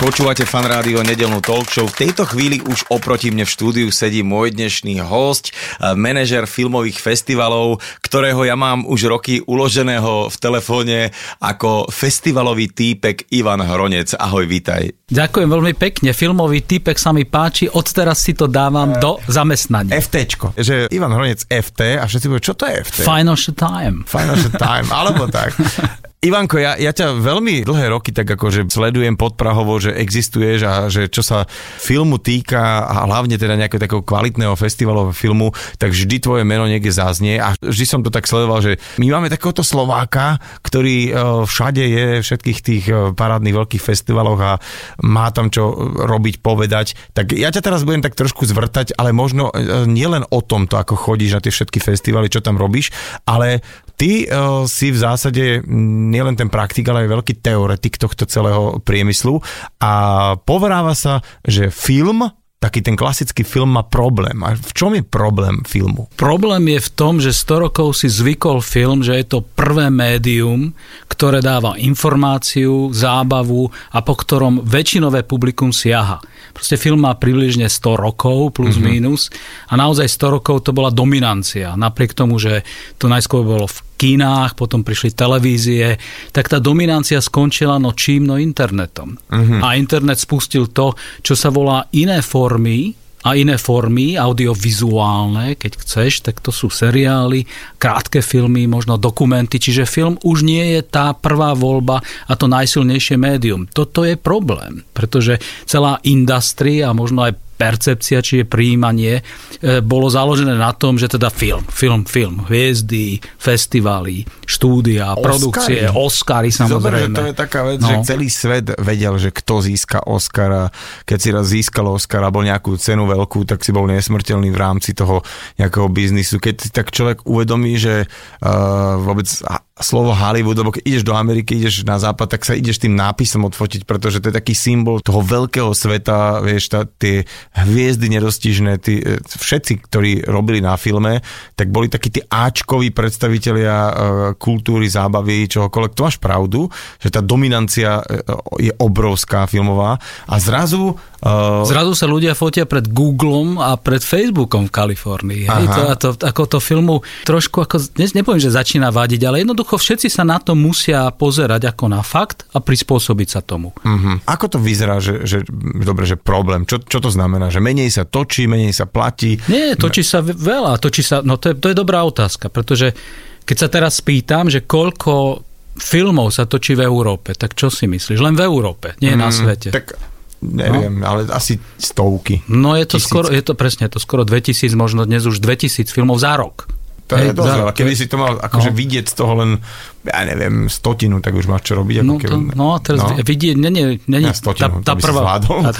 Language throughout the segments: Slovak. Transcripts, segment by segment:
Počúvate fan rádio nedelnú talk show. V tejto chvíli už oproti mne v štúdiu sedí môj dnešný host, eh, manažer filmových festivalov, ktorého ja mám už roky uloženého v telefóne ako festivalový týpek Ivan Hronec. Ahoj, vítaj. Ďakujem veľmi pekne. Filmový typek sa mi páči. Odteraz si to dávam do zamestnania. FTčko. Že Ivan Hronec FT a všetci povedia, čo to je FT? Financial time. Financial Time, alebo tak. Ivanko, ja, ja ťa veľmi dlhé roky tak akože sledujem podprahovo, že existuješ a že čo sa filmu týka a hlavne teda nejakého takého kvalitného festivalového filmu, tak vždy tvoje meno niekde zaznie a vždy som to tak sledoval, že my máme takéhoto Slováka, ktorý e, všade je v všetkých tých e, parádnych veľkých festivaloch a má tam čo robiť, povedať. Tak ja ťa teraz budem tak trošku zvrtať, ale možno e, nielen o tomto, ako chodíš na tie všetky festivaly, čo tam robíš, ale ty uh, si v zásade mm, nielen ten praktik, ale aj veľký teoretik tohto celého priemyslu a poveráva sa, že film taký ten klasický film má problém. A v čom je problém filmu? Problém je v tom, že 100 rokov si zvykol film, že je to prvé médium, ktoré dáva informáciu, zábavu a po ktorom väčšinové publikum siaha. Proste film má približne 100 rokov plus mm-hmm. mínus a naozaj 100 rokov to bola dominancia. Napriek tomu, že to najskôr bolo v kinách, potom prišli televízie, tak tá dominancia skončila no čím, no internetom. Mm-hmm. A internet spustil to, čo sa volá iné formy a iné formy, audiovizuálne, keď chceš, tak to sú seriály, krátke filmy, možno dokumenty, čiže film už nie je tá prvá voľba a to najsilnejšie médium. Toto je problém, pretože celá industria a možno aj percepcia, či je príjmanie, e, bolo založené na tom, že teda film, film, film, hviezdy, festivaly, štúdia, Oscary. produkcie, Oscary samozrejme. Zober, že to je taká vec, no. že celý svet vedel, že kto získa Oscara. Keď si raz získal Oscara alebo nejakú cenu veľkú, tak si bol nesmrteľný v rámci toho nejakého biznisu. Keď si tak človek uvedomí, že uh, vôbec slovo Hollywood, lebo keď ideš do Ameriky, ideš na západ, tak sa ideš tým nápisom odfotiť, pretože to je taký symbol toho veľkého sveta, vieš, tá, tie hviezdy nedostižné, tí, e, všetci, ktorí robili na filme, tak boli takí tí áčkoví predstavitelia e, kultúry, zábavy, čohokoľvek. To máš pravdu, že tá dominancia e, je obrovská filmová a zrazu Uh, Zrazu sa ľudia fotia pred Googlom a pred Facebookom v Kalifornii. Hej? To, a to, ako to filmu trošku, ako, ne, nepoviem, že začína vadiť, ale jednoducho všetci sa na to musia pozerať ako na fakt a prispôsobiť sa tomu. Uh-huh. Ako to vyzerá, že, že dobre, že problém? Čo, čo to znamená? Že menej sa točí, menej sa platí? Nie, točí sa veľa. Točí sa, no to je, to je dobrá otázka, pretože keď sa teraz spýtam, že koľko filmov sa točí v Európe, tak čo si myslíš? Len v Európe, nie mm, na svete. Tak neviem, no. ale asi stovky. No je to tisíc. skoro, je to presne, je to skoro 2000, možno dnes už 2000 filmov za rok. To je dosť veľa. Keby si to mal akože no. vidieť z toho len, ja neviem, stotinu, tak už máš čo robiť. Ako no, keby, to, no a teraz no. vidieť, nie, nie, nie, ja stotinu, tá, tá prvá, tá,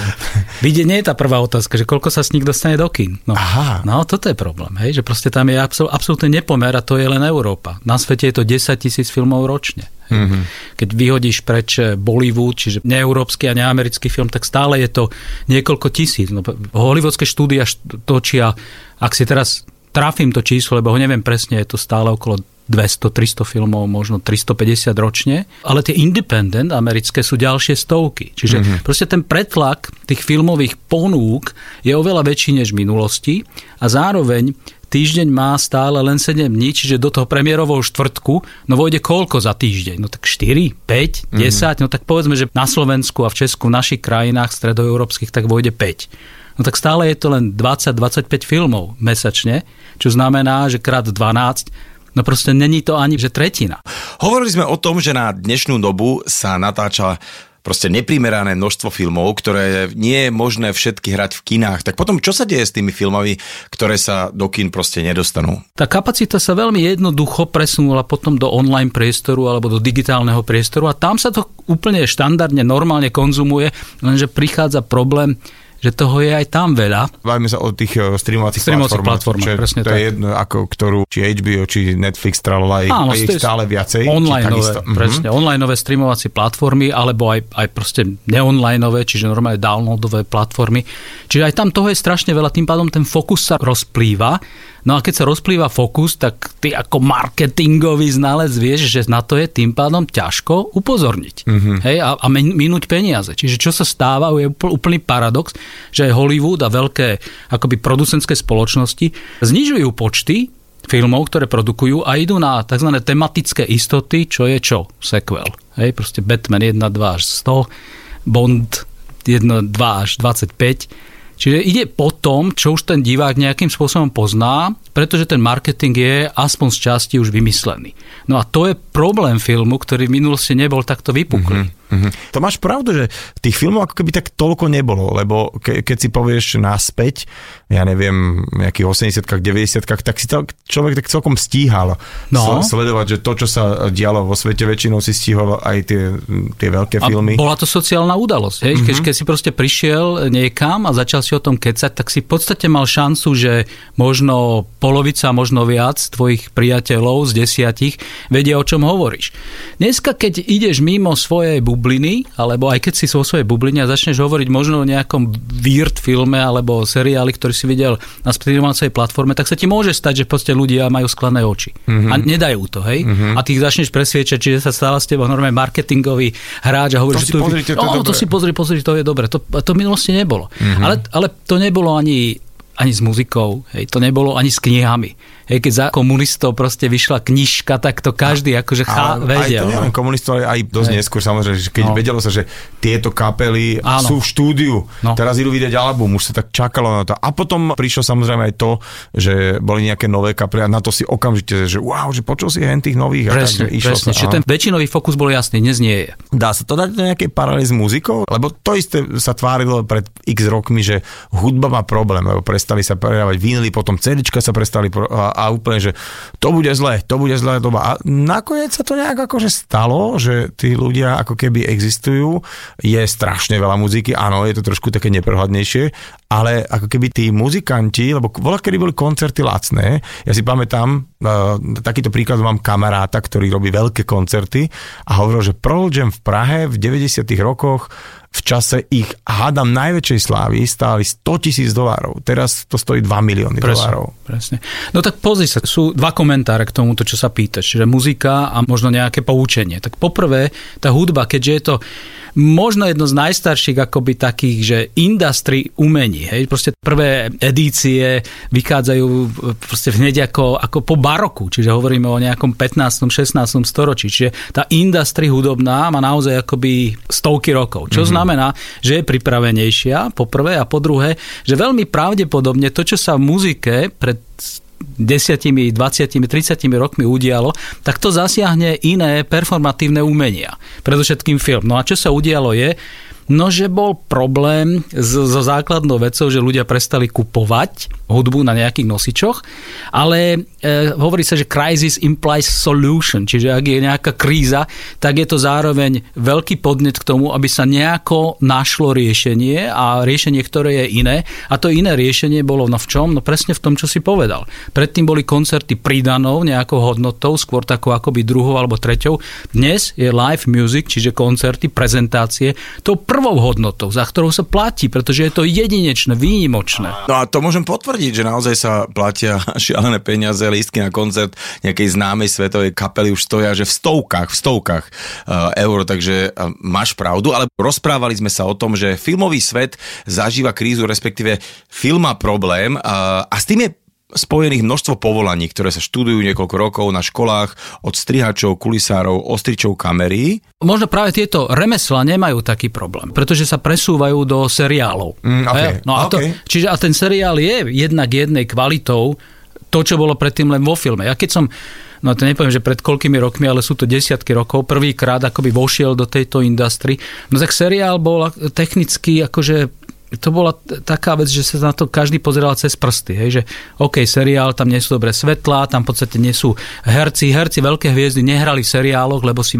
vidieť nie je tá prvá otázka, že koľko sa z nich dostane do kín. No, Aha. no toto je problém, hej, že proste tam je absol, absolútne nepomer a to je len Európa. Na svete je to 10 tisíc filmov ročne. Mm-hmm. Keď vyhodíš preč Bollywood, čiže neeurópsky a neamerický film, tak stále je to niekoľko tisíc. No, hollywoodske štúdia točia, ak si teraz trafím to číslo, lebo ho neviem presne, je to stále okolo 200-300 filmov, možno 350 ročne, ale tie independent americké sú ďalšie stovky. Čiže mm-hmm. proste ten pretlak tých filmových ponúk je oveľa väčší než v minulosti a zároveň týždeň má stále len 7 dní, čiže do toho premiérového štvrtku, no vojde koľko za týždeň? No tak 4, 5, 10, mm-hmm. no tak povedzme, že na Slovensku a v Česku, v našich krajinách stredoeurópskych, tak vojde 5 no tak stále je to len 20-25 filmov mesačne, čo znamená, že krát 12 No proste není to ani, že tretina. Hovorili sme o tom, že na dnešnú dobu sa natáča proste neprimerané množstvo filmov, ktoré nie je možné všetky hrať v kinách. Tak potom čo sa deje s tými filmami, ktoré sa do kin proste nedostanú? Tá kapacita sa veľmi jednoducho presunula potom do online priestoru alebo do digitálneho priestoru a tam sa to úplne štandardne, normálne konzumuje, lenže prichádza problém, že toho je aj tam veľa. Bavíme sa o tých eh, streamovacích, Streamovacích platformách. platformách, presne to tak. je jedno, ako ktorú, či HBO, či Netflix, tralala, Áno, je ich stále viacej. takisto. Mhm. presne, onlineové streamovacie platformy, alebo aj, aj proste neonlineové, čiže normálne downloadové platformy. Čiže aj tam toho je strašne veľa, tým pádom ten fokus sa rozplýva. No a keď sa rozplýva fokus, tak ty ako marketingový znalec vieš, že na to je tým pádom ťažko upozorniť. Mm-hmm. Hej, a, a minúť peniaze. Čiže čo sa stáva, je úpl- úplný paradox, že aj Hollywood a veľké akoby producentské spoločnosti znižujú počty filmov, ktoré produkujú a idú na tzv. tematické istoty, čo je čo? Sequel. Hej, proste Batman 1, 2 až 100, Bond 1, 2 až 25. Čiže ide po tom, čo už ten divák nejakým spôsobom pozná, pretože ten marketing je aspoň z časti už vymyslený. No a to je problém filmu, ktorý v minulosti nebol takto vypuklý. Mm-hmm. Mhm. To máš pravdu, že tých filmov ako keby tak toľko nebolo, lebo ke, keď si povieš naspäť, ja neviem, nejakých 80 90 tak si to človek tak celkom stíhal No. sl- sledovať, že to, čo sa dialo vo svete, väčšinou si stihol aj tie, tie veľké A filmy. bola to sociálna udalosť. Hej? Mm-hmm. Keď, keď si proste prišiel niekam a začal si o tom kecať, tak si v podstate mal šancu, že možno polovica, možno viac tvojich priateľov z desiatich vedia, o čom hovoríš. Dneska, keď ideš mimo svojej bubliny, alebo aj keď si vo svojej bubline a začneš hovoriť možno o nejakom weird filme alebo seriáli, ktorý si videl na streamovacej platforme, tak sa ti môže stať, že proste ľudia majú sklené oči. Mm-hmm. A nedajú to, hej? Mm-hmm. A ty ich začneš presviečať, čiže sa stáva z teba normálne marketingový hráč a hovoríš, To si že pozrite, to oh, to dobré." si pozri, pozri, to je dobre. To, to v minulosti nebolo. Mm-hmm. Ale, ale to nebolo ani ani s muzikou, hej, to nebolo ani s knihami. Hej, keď za komunistov proste vyšla knižka, tak to každý akože chá, Ale aj vedel. to nielen komunistov, ale aj dosť Hej. neskôr samozrejme, že keď No. vedelo sa, že tieto kapely Áno. sú v štúdiu, No. teraz idú vydať album, už sa tak čakalo na to. A potom prišlo samozrejme aj to, že boli nejaké nové kapely a na to si okamžite, že wow, že počul si hen tých nových. a Presne, tak, že išlo presne. sa, Čiže ten väčšinový fokus bol jasný, dnes nie je. Dá sa to dať do nejakej paralely s muzikou? Lebo to isté sa tvárilo pred x rokmi, že hudba má problém, lebo prestali sa predávať vinily, potom CDčka sa prestali a, a úplne, že to bude zle, to bude zlá doba. A nakoniec sa to nejak akože stalo, že tí ľudia ako keby existujú, je strašne veľa muziky, áno, je to trošku také neprehľadnejšie, ale ako keby tí muzikanti, lebo voľa kedy boli koncerty lacné, ja si pamätám, uh, takýto príklad mám kamaráta, ktorý robí veľké koncerty a hovoril, že Pearl Jam v Prahe v 90 rokoch v čase ich, hádam, najväčšej slávy stáli 100 tisíc dolárov. Teraz to stojí 2 milióny dolárov. presne. No tak pozri sa, sú dva komentáre k tomuto, čo sa pýtaš. Čiže muzika a možno nejaké poučenie. Tak poprvé, tá hudba, keďže je to možno jedno z najstarších akoby takých, že industry umení. Hej? Proste prvé edície vychádzajú proste hneď ako, ako po baroku, čiže hovoríme o nejakom 15. 16. storočí. Čiže tá industry hudobná má naozaj akoby stovky rokov. Čo mm-hmm. znamená, že je pripravenejšia, po prvé, a po druhé, že veľmi pravdepodobne to, čo sa v muzike pred 10, 20, 30 rokmi udialo, tak to zasiahne iné performatívne umenia. Predovšetkým film. No a čo sa udialo je, No, že bol problém so, základnou vecou, že ľudia prestali kupovať hudbu na nejakých nosičoch, ale e, hovorí sa, že crisis implies solution, čiže ak je nejaká kríza, tak je to zároveň veľký podnet k tomu, aby sa nejako našlo riešenie a riešenie, ktoré je iné. A to iné riešenie bolo no v čom? No presne v tom, čo si povedal. Predtým boli koncerty pridanou nejakou hodnotou, skôr takou akoby druhou alebo treťou. Dnes je live music, čiže koncerty, prezentácie, to prvou hodnotou, za ktorou sa platí, pretože je to jedinečné, výnimočné. No a to môžem potvrdiť, že naozaj sa platia šialené peniaze, lístky na koncert nejakej známej svetovej kapely už stoja, že v stovkách, v stovkách uh, eur, takže uh, máš pravdu, ale rozprávali sme sa o tom, že filmový svet zažíva krízu, respektíve film má problém uh, a s tým je spojených množstvo povolaní, ktoré sa študujú niekoľko rokov na školách od strihačov, kulisárov, ostričov kamery. Možno práve tieto remesla nemajú taký problém, pretože sa presúvajú do seriálov. Mm, okay. No a to, Okay. čiže a ten seriál je jednak jednej kvalitou to, čo bolo predtým len vo filme. Ja keď som no to nepoviem, že pred koľkými rokmi, ale sú to desiatky rokov, prvýkrát akoby vošiel do tejto industry, no tak seriál bol technicky akože to bola taká vec, že sa na to každý pozeral cez prsty. Hej, že OK, seriál, tam nie sú dobré svetlá, tam v podstate nie sú herci. Herci veľké hviezdy nehrali v seriáloch, lebo si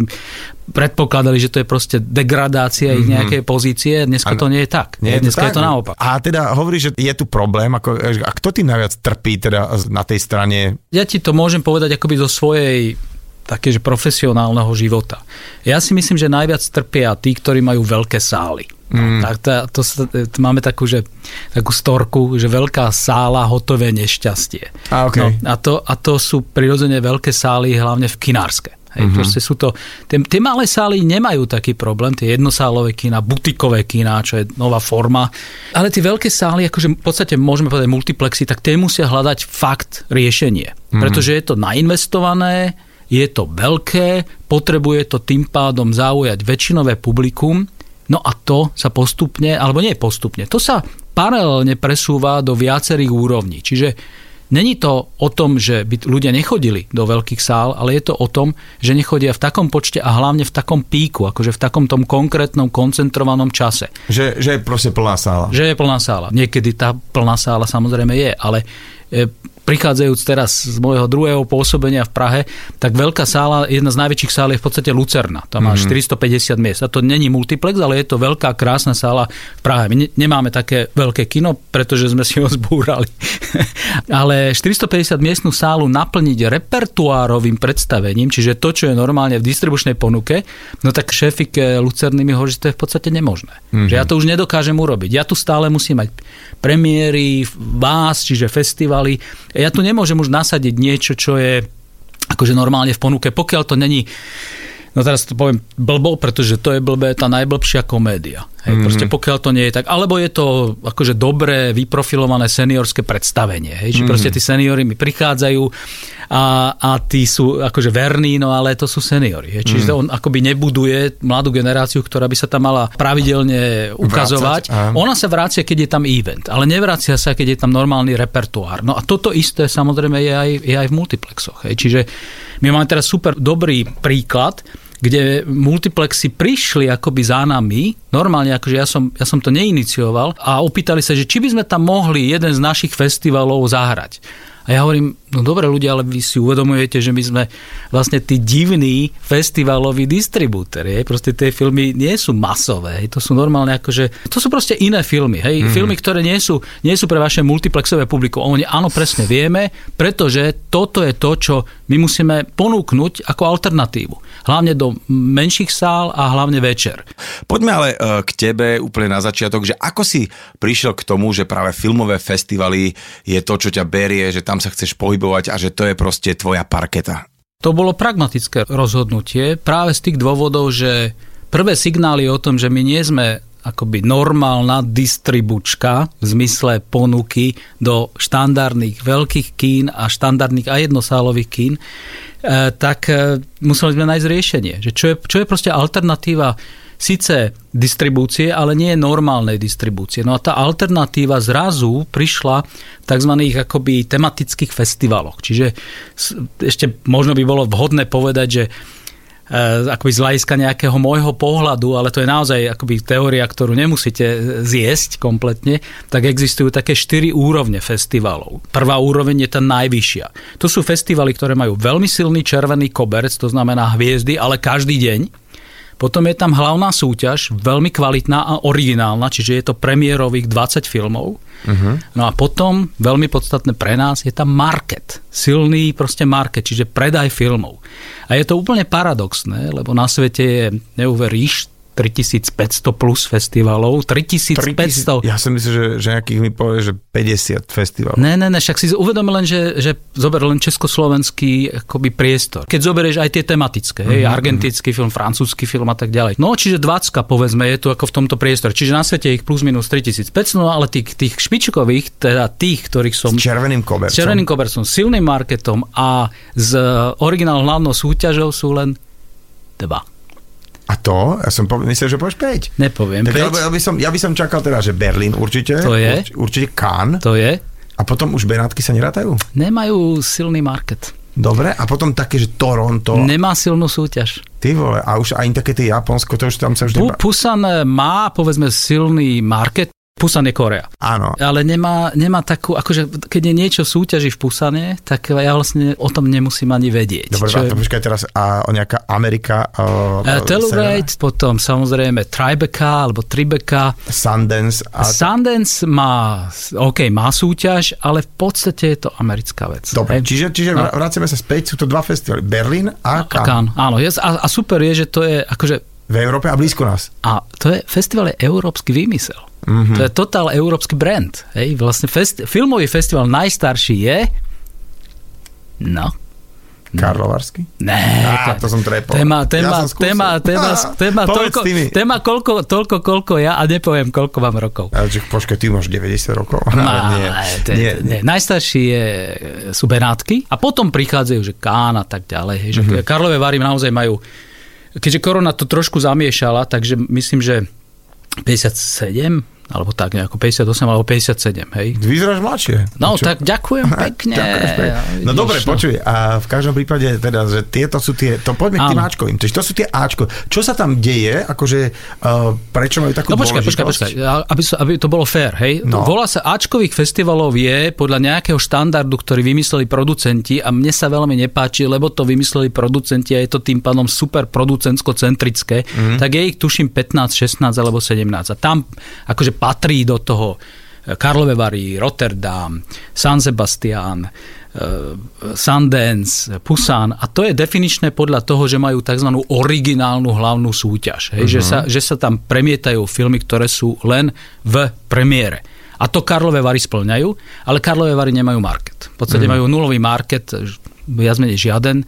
predpokladali, že to je proste degradácia mm-hmm. ich nejakej pozície. Dneska to nie je tak. Nie je to tak? je to naopak. A teda hovorí, že je tu problém, ako, a kto tým najviac trpí teda na tej strane? Ja ti to môžem povedať akoby zo svojej také, že profesionálneho života. Ja si myslím, že najviac trpia tí, ktorí majú veľké sály. Mm. Tak to, to, to, máme takú, že, takú storku, že veľká sála, hotové nešťastie. A, okay. no, a, to, a to sú prirodzene veľké sály, hlavne v kinárske. Hej, mm-hmm. proste sú to, tie, tie malé sály nemajú taký problém, tie jednosálové kína, butikové kína, čo je nová forma, ale tie veľké sály, akože v podstate môžeme povedať multiplexy, tak tie musia hľadať fakt riešenie. Mm-hmm. Pretože je to nainvestované, je to veľké, potrebuje to tým pádom zaujať väčšinové publikum, no a to sa postupne, alebo nie postupne, to sa paralelne presúva do viacerých úrovní. Čiže Není to o tom, že by ľudia nechodili do veľkých sál, ale je to o tom, že nechodia v takom počte a hlavne v takom píku, akože v takom tom konkrétnom, koncentrovanom čase. Že, že je proste plná sála. Že je plná sála. Niekedy tá plná sála samozrejme je, ale e, prichádzajúc teraz z môjho druhého pôsobenia v Prahe, tak veľká sála, jedna z najväčších sál je v podstate Lucerna. Tam má mm-hmm. 450 miest. A to není multiplex, ale je to veľká, krásna sála v Prahe. My ne- nemáme také veľké kino, pretože sme si ho zbúrali. ale 450 miestnú sálu naplniť repertuárovým predstavením, čiže to, čo je normálne v distribučnej ponuke, no tak šéfik Lucerny mi hovorí, že to je v podstate nemožné. Mm-hmm. Že ja to už nedokážem urobiť. Ja tu stále musím mať premiéry, vás, čiže festivaly. Ja tu nemôžem už nasadiť niečo, čo je akože normálne v ponuke, pokiaľ to není No teraz to poviem blbo, pretože to je blbé, tá najblbšia komédia. Hej, mm-hmm. Proste pokiaľ to nie je tak. Alebo je to akože dobré, vyprofilované seniorské predstavenie. Hej, mm-hmm. proste tí seniory mi prichádzajú a, a tí sú akože verní, no ale to sú seniory. Hej. Čiže mm-hmm. on akoby nebuduje mladú generáciu, ktorá by sa tam mala pravidelne ukazovať. Vrácať, Ona sa vracia, keď je tam event, ale nevracia sa, keď je tam normálny repertoár. No a toto isté samozrejme je aj, je aj v multiplexoch. Hej. Čiže my máme teraz super dobrý príklad, kde multiplexy prišli akoby za nami, normálne akože ja som, ja som to neinicioval a opýtali sa, že či by sme tam mohli jeden z našich festivalov zahrať. A ja hovorím, no dobre ľudia, ale vy si uvedomujete, že my sme vlastne tí divní festivaloví distribútori. Proste tie filmy nie sú masové. To sú normálne akože, to sú proste iné filmy. Hej. Mm. Filmy, ktoré nie sú, nie sú pre vaše multiplexové publikum. Oni áno, presne vieme, pretože toto je to, čo my musíme ponúknuť ako alternatívu. Hlavne do menších sál a hlavne večer. Poďme ale e, k tebe úplne na začiatok, že ako si prišiel k tomu, že práve filmové festivaly je to, čo ťa berie, že tam sa chceš pohybovať a že to je proste tvoja parketa? To bolo pragmatické rozhodnutie práve z tých dôvodov, že prvé signály o tom, že my nie sme akoby normálna distribučka v zmysle ponuky do štandardných veľkých kín a štandardných a jednosálových kín, eh, tak eh, museli sme nájsť riešenie. Že čo, je, čo je proste alternatíva síce distribúcie, ale nie normálnej distribúcie. No a tá alternatíva zrazu prišla v tzv. akoby tematických festivaloch. Čiže ešte možno by bolo vhodné povedať, že e, akoby z hľadiska nejakého môjho pohľadu, ale to je naozaj akoby teória, ktorú nemusíte zjesť kompletne, tak existujú také štyri úrovne festivalov. Prvá úroveň je tá najvyššia. To sú festivaly, ktoré majú veľmi silný červený koberec, to znamená hviezdy, ale každý deň potom je tam hlavná súťaž, veľmi kvalitná a originálna, čiže je to premiérových 20 filmov. Uh-huh. No a potom, veľmi podstatné pre nás, je tam market. Silný proste market, čiže predaj filmov. A je to úplne paradoxné, lebo na svete je, neuveríš, 3500 plus festivalov. 3500. 3000, ja som myslel, že, že nejakých mi povie, že 50 festivalov. Ne, ne, ne, však si uvedomil len, že, že zober len československý akoby priestor. Keď zoberieš aj tie tematické, hej, mm-hmm. argentínsky film, francúzsky film a tak ďalej. No, čiže 20 povedzme je tu ako v tomto priestore. Čiže na svete ich plus minus 3500, no ale tých, tých špičkových, teda tých, ktorých som... S červeným kobercom. S červeným kobercom, silným marketom a s originálnou hlavnou súťažou sú len dva. A to? Ja som povedal, myslel, že povieš 5. Nepoviem tak 5. Ja, by som, ja by som čakal teda, že Berlín určite. To je. Urč, určite Cannes. To je. A potom už Benátky sa nerátajú? Nemajú silný market. Dobre, a potom také, že Toronto. Nemá silnú súťaž. Ty vole, a už aj také tie Japonsko, to už tam sa. Neba... Pusan má, povedzme, silný market, Pusan je Korea. Áno. Ale nemá, nemá takú, akože keď je niečo súťaži v Pusane, tak ja vlastne o tom nemusím ani vedieť. Dobre, Čo a to počkaj teraz a o nejaká Amerika. Uh, Uh, Telluride, potom samozrejme Tribeca alebo Tribeca. Sundance. A... Sundance má, OK, má súťaž, ale v podstate je to americká vec. Dobre, Hej. čiže, čiže No. vraceme sa späť, sú to dva festivaly, Berlín a A Cannes. Áno. A, a super je, že to je akože V Európe a blízko nás. a to je festival je európsky výmysel. Mhm. Mm-hmm. To je totál európsky brand. Hej, vlastne festi- filmový festival najstarší je no, Karlovarsky? Ne, Á, to som trepol. Téma, téma, Ja som téma, téma, Á, téma, toľko, téma koľko, toľko, koľko ja a nepoviem, koľko mám rokov. Ale že, počkaj, ty máš 90 rokov. Ale nie, to, nie, nie. Najstarší je, sú Benátky a potom prichádzajú, že Kán a tak ďalej. Hej, že mm-hmm. Karlové Vary naozaj majú, keďže korona to trošku zamiešala, takže myslím, že 57 alebo tak nejako 58 alebo 57, hej. Vyzeráš mladšie. No, Čo? tak ďakujem pekne. Ďakujem. No dobre, počuj, a v každom prípade teda, že tieto sú tie, to poďme k tým. Ačkovým, čiže to sú tie Ačko. Čo sa tam deje, akože uh, prečo majú takú No počkaj, počkaj, počkaj, aby, sa- aby to bolo fér, hej. No. No. Volá sa Ačkových festivalov je podľa nejakého štandardu, ktorý vymysleli producenti a mne sa veľmi nepáči, lebo to vymysleli producenti a je to tým pádom super producentsko-centrické, mm. tak je ich tuším 15, 16 alebo 17 a tam akože patrí do toho Karlové Vary, Rotterdam, San Sebastian, eh, Sundance, Pusan a to je definičné podľa toho, že majú tzv. originálnu hlavnú súťaž. Hej, že, sa, že sa tam premietajú filmy, ktoré sú len v premiére. A to Karlové Vary splňajú, ale Karlové Vary nemajú market. V podstate majú nulový market, viac menej žiaden.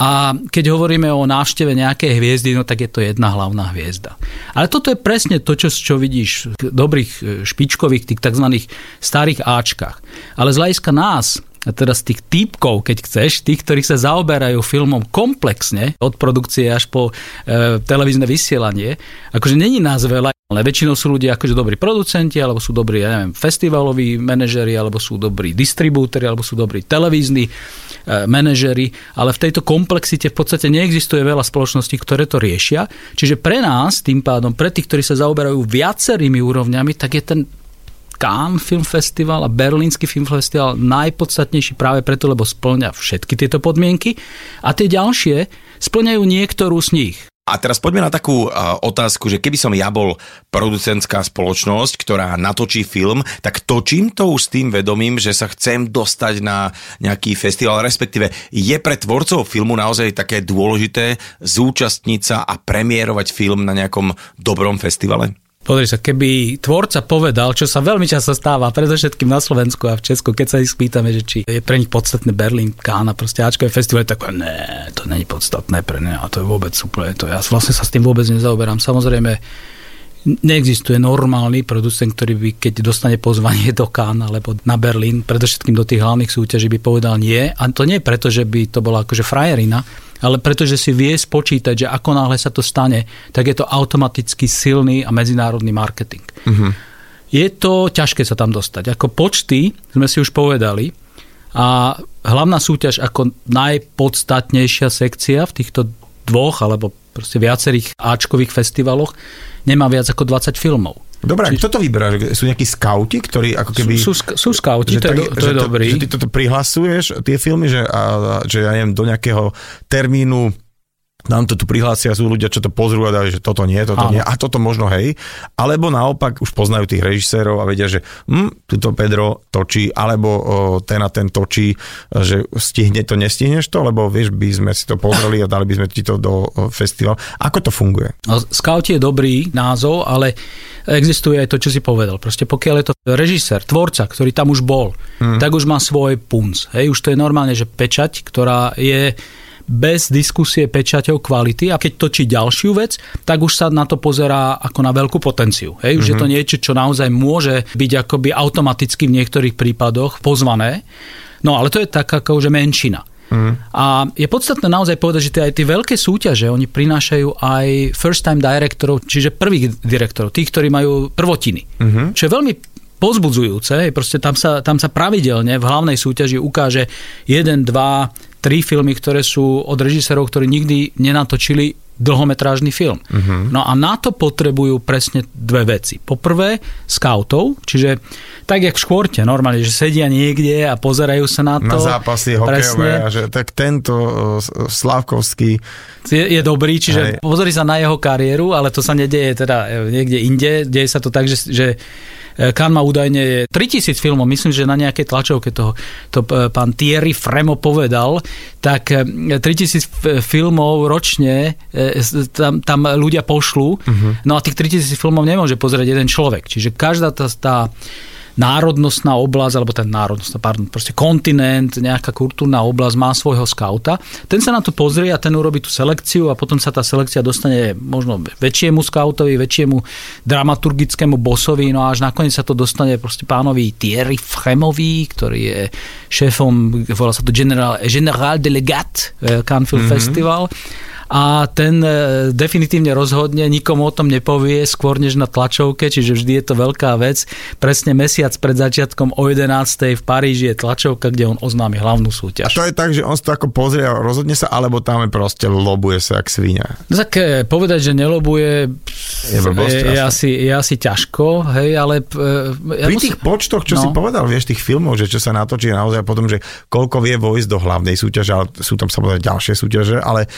A keď hovoríme o návšteve nejakej hviezdy, no tak je to jedna hlavná hviezda. Ale toto je presne to, čo, čo vidíš v dobrých e, špičkových, tých tzv. starých Ačkách. Ale z hľadiska nás, a teraz tých týpkov, keď chceš, tých, ktorí sa zaoberajú filmom komplexne, od produkcie až po e, televízne vysielanie, akože není nás veľa, ale väčšinou sú ľudia akože dobrí producenti, alebo sú dobrí, ja neviem, festivaloví manažeri, alebo sú dobrí distribútori, alebo sú dobrí televízni e, manažeri, ale v tejto komplexite v podstate neexistuje veľa spoločností, ktoré to riešia. Čiže pre nás, tým pádom, pre tých, ktorí sa zaoberajú viacerými úrovňami, tak je ten Cannes Film Festival a Berlínsky Film Festival najpodstatnejší práve preto, lebo splňa všetky tieto podmienky a tie ďalšie splňajú niektorú z nich. A teraz poďme na takú uh, otázku, že keby som ja bol producentská spoločnosť, ktorá natočí film, tak točím to už s tým vedomím, že sa chcem dostať na nejaký festival, respektíve je pre tvorcov filmu naozaj také dôležité zúčastniť sa a premiérovať film na nejakom dobrom festivale? Pozri sa, keby tvorca povedal, čo sa veľmi často stáva, predovšetkým na Slovensku a v Česku, keď sa ich spýtame, že či je pre nich podstatné Berlín, Kána, proste Ačkové festivaly, tak ne, to není podstatné pre ne a to je vôbec úplne to. Ja vlastne sa s tým vôbec nezaoberám. Samozrejme, neexistuje normálny producent, ktorý by, keď dostane pozvanie do Cannes alebo na Berlín, predovšetkým do tých hlavných súťaží, by povedal nie. A to nie preto, že by to bola akože frajerina, ale pretože si vie spočítať, že ako náhle sa to stane, tak je to automaticky silný a medzinárodný marketing. Uh-huh. Je to ťažké sa tam dostať. Ako počty sme si už povedali a hlavná súťaž ako najpodstatnejšia sekcia v týchto dvoch alebo proste viacerých Ačkových festivaloch nemá viac ako 20 filmov. Dobre, Či... kto to vyberá? Sú nejakí skauti, ktorí ako keby... Sú, sú, sú skauti, to, je, to že je dobrý. Že ty toto prihlasuješ, tie filmy, že, a, že ja neviem, do nejakého termínu nám to tu prihlásia, sú ľudia, čo to pozrú a dajú, že toto nie, toto Áno. nie, a toto možno hej. Alebo naopak už poznajú tých režisérov a vedia, že hm, tuto Pedro točí, alebo o, ten a ten točí, že stihne to, nestihneš to, lebo vieš, by sme si to pozreli a dali by sme ti to do festivalu. Ako to funguje? No, Scout je dobrý názov, ale existuje aj to, čo si povedal. Proste pokiaľ je to režisér, tvorca, ktorý tam už bol, hmm. tak už má svoj punc. Hej, už to je normálne, že pečať, ktorá je bez diskusie pečaťov kvality a keď točí ďalšiu vec, tak už sa na to pozerá ako na veľkú potenciu. Hej, už mm-hmm. je to niečo, čo naozaj môže byť akoby automaticky v niektorých prípadoch pozvané. No ale to je tak ako že menšina. Mm. A je podstatné naozaj povedať, že tie, aj tie veľké súťaže, oni prinášajú aj first time directorov, čiže prvých direktorov, tých, ktorí majú prvotiny. Mm-hmm. Čo je veľmi pozbudzujúce, proste tam sa, tam sa pravidelne v hlavnej súťaži ukáže jeden, dva, tri filmy, ktoré sú od režisérov, ktorí nikdy nenatočili dlhometrážny film. Uh-huh. No a na to potrebujú presne dve veci. Poprvé, scoutov, čiže tak jak v škôrte, normálne, že sedia niekde a pozerajú sa na to. Na zápasy hokejové a že tak tento Slavkovský je, je dobrý, čiže Hej. pozri sa na jeho kariéru, ale to sa nedieje teda e, niekde inde. Deje sa to tak, že, že Kan má údajne 3000 filmov, myslím, že na nejakej tlačovke toho to pán Thierry Fremo povedal, tak 3000 filmov ročne tam, tam ľudia pošlú, uh-huh. no a tých 3000 filmov nemôže pozrieť jeden človek. Čiže každá tá, tá národnostná oblasť, alebo ten národnostná, pardon, proste kontinent, nejaká kultúrna oblasť má svojho skauta. Ten sa na to pozrie a ten urobí tú selekciu a potom sa tá selekcia dostane možno väčšiemu skautovi, väčšiemu dramaturgickému bosovi, no a až nakoniec sa to dostane proste pánovi Thierry Fremovi, ktorý je šéfom, volá sa to General, General Delegat eh, Cannes Film mm-hmm. Festival a ten e, definitívne rozhodne, nikomu o tom nepovie skôr než na tlačovke, čiže vždy je to veľká vec. Presne mesiac pred začiatkom o 11. v Paríži je tlačovka, kde on oznámi hlavnú súťaž. A to je tak, že on to ako pozrie a rozhodne sa, alebo tam je proste lobuje sa jak svinia. Tak e, povedať, že nelobuje je, blbosť, je, je, asi, je asi ťažko, hej, ale... Ja Pri musím... tých počtoch, čo no. si povedal, vieš, tých filmov, že čo sa natočí naozaj potom, že koľko vie vojsť do hlavnej súťaže, ale sú tam samozrejme ďalšie súťaže, ale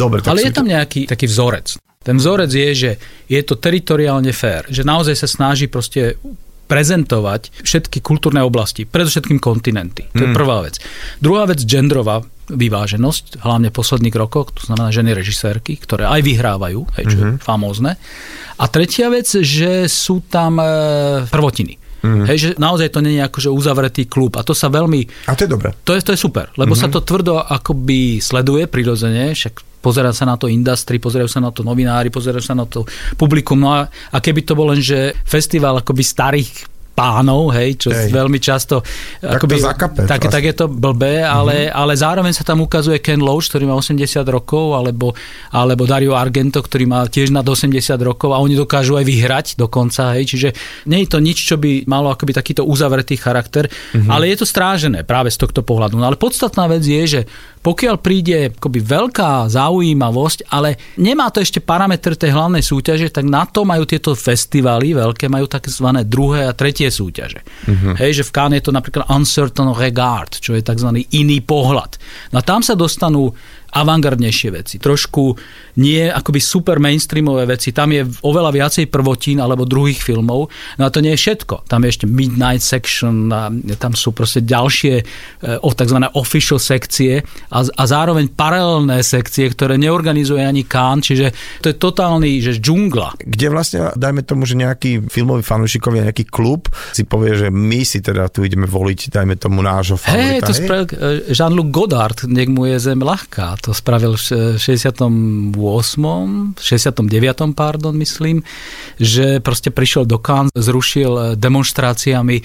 Dobre, Ale je tam nejaký taký vzorec. Ten vzorec je, že je to teritoriálne fér, že naozaj sa snaží proste prezentovať všetky kultúrne oblasti, predovšetkým kontinenty. To je hmm. prvá vec. Druhá vec, genderová vyváženosť, hlavne v posledných rokoch, to znamená ženy režisérky, ktoré aj vyhrávajú, hej, čo mm-hmm. je famózne. A tretia vec, že sú tam e, prvotiny. Mm. Hej, že naozaj to nie je akože uzavretý klub a to sa veľmi... A to je dobré. To je, to je super, lebo mm-hmm. sa to tvrdo akoby sleduje prirodzene, však pozerá sa na to industry, pozerajú sa na to novinári, pozerajú sa na to publikum. No a, a keby to bol len, že festival akoby starých pánov, hej, čo hej. veľmi často tak, akoby, zakape, tak, tak je to blbé, ale, mm-hmm. ale zároveň sa tam ukazuje Ken Loach, ktorý má 80 rokov, alebo, alebo Dario Argento, ktorý má tiež nad 80 rokov a oni dokážu aj vyhrať dokonca, hej, čiže nie je to nič, čo by malo akoby takýto uzavretý charakter, mm-hmm. ale je to strážené práve z tohto pohľadu. No ale podstatná vec je, že pokiaľ príde akoby veľká zaujímavosť, ale nemá to ešte parametr tej hlavnej súťaže, tak na to majú tieto festivaly veľké, majú tzv. druhé a tretie súťaže. Uh-huh. Hej, že v Cannes je to napríklad Uncertain Regard, čo je tzv. iný pohľad. No a tam sa dostanú avantgardnejšie veci. Trošku nie akoby super mainstreamové veci. Tam je oveľa viacej prvotín alebo druhých filmov. No a to nie je všetko. Tam je ešte Midnight Section, a tam sú proste ďalšie e, tzv. official sekcie a, a zároveň paralelné sekcie, ktoré neorganizuje ani Kán, čiže to je totálny že džungla. Kde vlastne, dajme tomu, že nejaký filmový fanúšikovia, nejaký klub si povie, že my si teda tu ideme voliť, dajme tomu nášho favorita. Hej, to spravil e, Jean-Luc Godard, nech mu je zem ľahká to spravil v 68. 69. pardon, myslím, že proste prišiel do Cannes, zrušil demonstráciami e,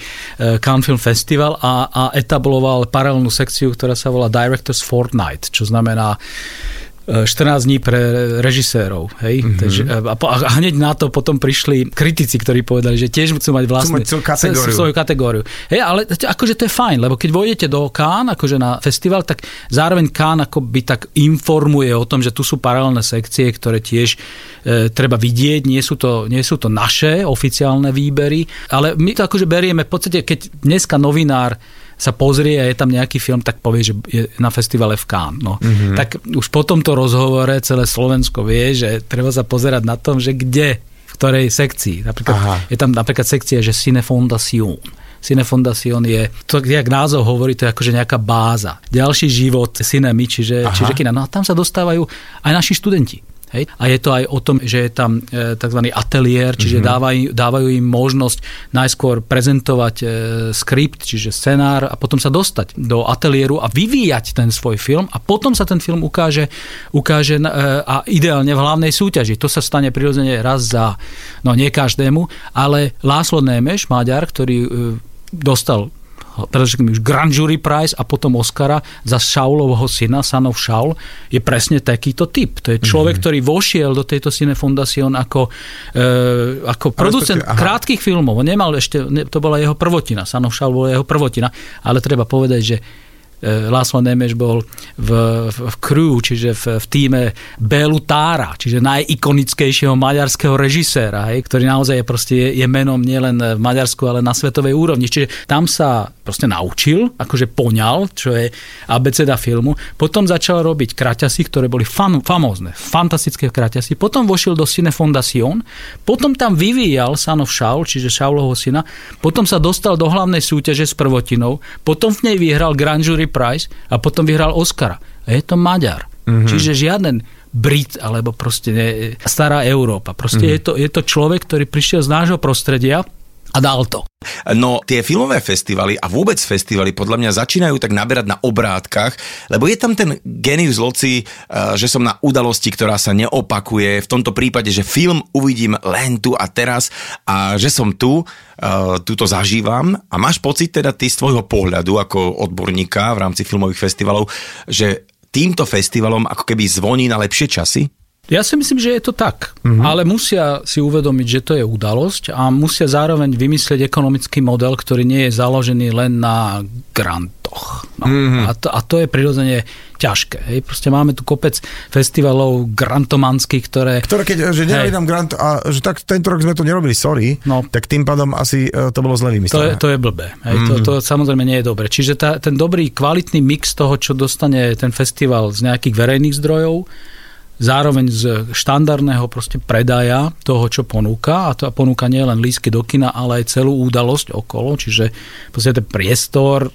Cannes Film Festival a, a etabloval paralelnú sekciu, ktorá sa volá Directors Fortnight, čo znamená 14 dní pre režisérov. Hej? Mm-hmm. Takže, a, a hneď na to potom prišli kritici, ktorí povedali, že tiež chcú mať vlastnú kategóriu. svoju kategóriu. Hej, ale akože to je fajn, lebo keď vojdete do Kán, akože na festival, tak zároveň Kán akoby tak informuje o tom, že tu sú paralelné sekcie, ktoré tiež e, treba vidieť, nie sú, to, nie sú to naše oficiálne výbery, ale my to akože berieme, v podstate, keď dneska novinár sa pozrie a je tam nejaký film, tak povie, že je na festivale v Cannes. No. Mm-hmm. Tak už po tomto rozhovore celé Slovensko vie, že treba sa pozerať na tom, že kde, v ktorej sekcii. Napríklad, Aha. je tam napríklad sekcia, že Cinefondación. Cinefondación je, to, jak názov hovorí, to je akože nejaká báza. Ďalší život cinemy, čiže, čiže kina. No a tam sa dostávajú aj naši študenti. Hej? A je to aj o tom, že je tam e, tzv. ateliér, čiže mm-hmm. dávajú, dávajú im možnosť najskôr prezentovať e, skript, čiže scenár a potom sa dostať do ateliéru a vyvíjať ten svoj film a potom sa ten film ukáže, ukáže e, a ideálne v hlavnej súťaži. To sa stane prirodzene raz za, no nie každému, ale Láslo Némeš, Maďar, ktorý dostal predovšetkým už Grand Jury Prize a potom Oscara za Šaulovho syna, Sanov Šaul, je presne takýto typ. To je človek, mm-hmm. ktorý vošiel do tejto Cine Fondacion ako, e, ako producent krátkých filmov. On nemal ešte, ne, to bola jeho prvotina, Sanov Šaul bola jeho prvotina, ale treba povedať, že E, Láslo Nemeš bol v, v, v crew, čiže v, v týme Bélu Tára, čiže najikonickejšieho maďarského režiséra, hej, ktorý naozaj je, proste, je, je menom nielen v Maďarsku, ale na svetovej úrovni. Čiže tam sa proste naučil, akože poňal, čo je abeceda filmu. Potom začal robiť kraťasy, ktoré boli fan, famózne, fantastické kraťasy. Potom vošiel do Cine Fondación, potom tam vyvíjal Sanov Šaul, čiže Šaulovho syna, potom sa dostal do hlavnej súťaže s prvotinou, potom v nej vyhral Grand Jury Prize a potom vyhral Oscara. A je to Maďar. Mm-hmm. Čiže žiaden Brit alebo proste ne, stará Európa. Proste mm-hmm. je, to, je to človek, ktorý prišiel z nášho prostredia a dal to. No tie filmové festivaly a vôbec festivaly podľa mňa začínajú tak naberať na obrátkach, lebo je tam ten genius loci, eh, že som na udalosti, ktorá sa neopakuje, v tomto prípade, že film uvidím len tu a teraz a že som tu, eh, tu zažívam a máš pocit teda ty z tvojho pohľadu ako odborníka v rámci filmových festivalov, že týmto festivalom ako keby zvoní na lepšie časy? Ja si myslím, že je to tak, mm-hmm. ale musia si uvedomiť, že to je udalosť a musia zároveň vymyslieť ekonomický model, ktorý nie je založený len na grantoch. No. Mm-hmm. A, to, a to je prirodzene ťažké. Hej. Proste máme tu kopec festivalov grantomanských, ktoré... Ktoré keď, že nedali nám grant a že tak tento rok sme to nerobili, sorry, no. tak tým pádom asi e, to bolo zle vymyslené. To je, to je blbé. Hej. Mm-hmm. To, to samozrejme nie je dobre. Čiže tá, ten dobrý, kvalitný mix toho, čo dostane ten festival z nejakých verejných zdrojov, zároveň z štandardného proste predaja toho, čo ponúka, a to ponúka nie len lísky do kina, ale aj celú udalosť okolo, čiže proste ten priestor,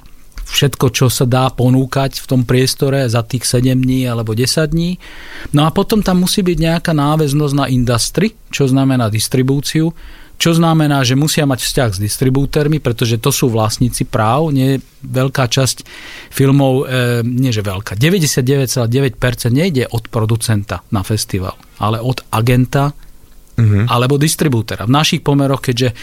všetko, čo sa dá ponúkať v tom priestore za tých 7 dní alebo 10 dní. No a potom tam musí byť nejaká náväznosť na industry, čo znamená distribúciu, čo znamená, že musia mať vzťah s distribútermi, pretože to sú vlastníci práv. Nie veľká časť filmov, e, nie že veľká, 99,9% nejde od producenta na festival, ale od agenta uh-huh. alebo distribútera. V našich pomeroch, keďže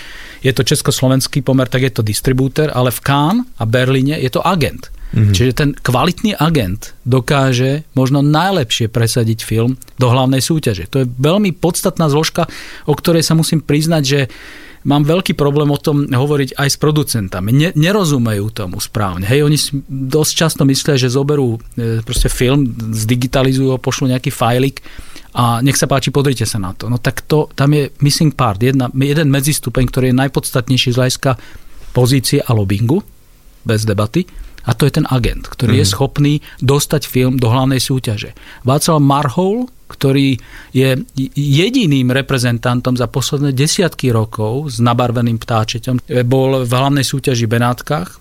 je to československý pomer, tak je to distribúter, ale v Cannes a Berlíne je to agent. Mm-hmm. Čiže ten kvalitný agent dokáže možno najlepšie presadiť film do hlavnej súťaže. To je veľmi podstatná zložka, o ktorej sa musím priznať, že mám veľký problém o tom hovoriť aj s producentami. Ne, nerozumejú tomu správne. Hej, oni dosť často myslia, že zoberú e, proste film, zdigitalizujú ho, pošlú nejaký fajlik a nech sa páči, podrite sa na to. No tak to, tam je missing part, jedna, jeden medzistupeň, ktorý je najpodstatnejší z hľadiska pozície a lobbingu, bez debaty a to je ten agent, ktorý mm. je mhm. schopný dostať film do hlavnej súťaže. Václav Marhol, ktorý je jediným reprezentantom za posledné desiatky rokov s nabarveným ptáčeťom, bol v hlavnej súťaži Benátkach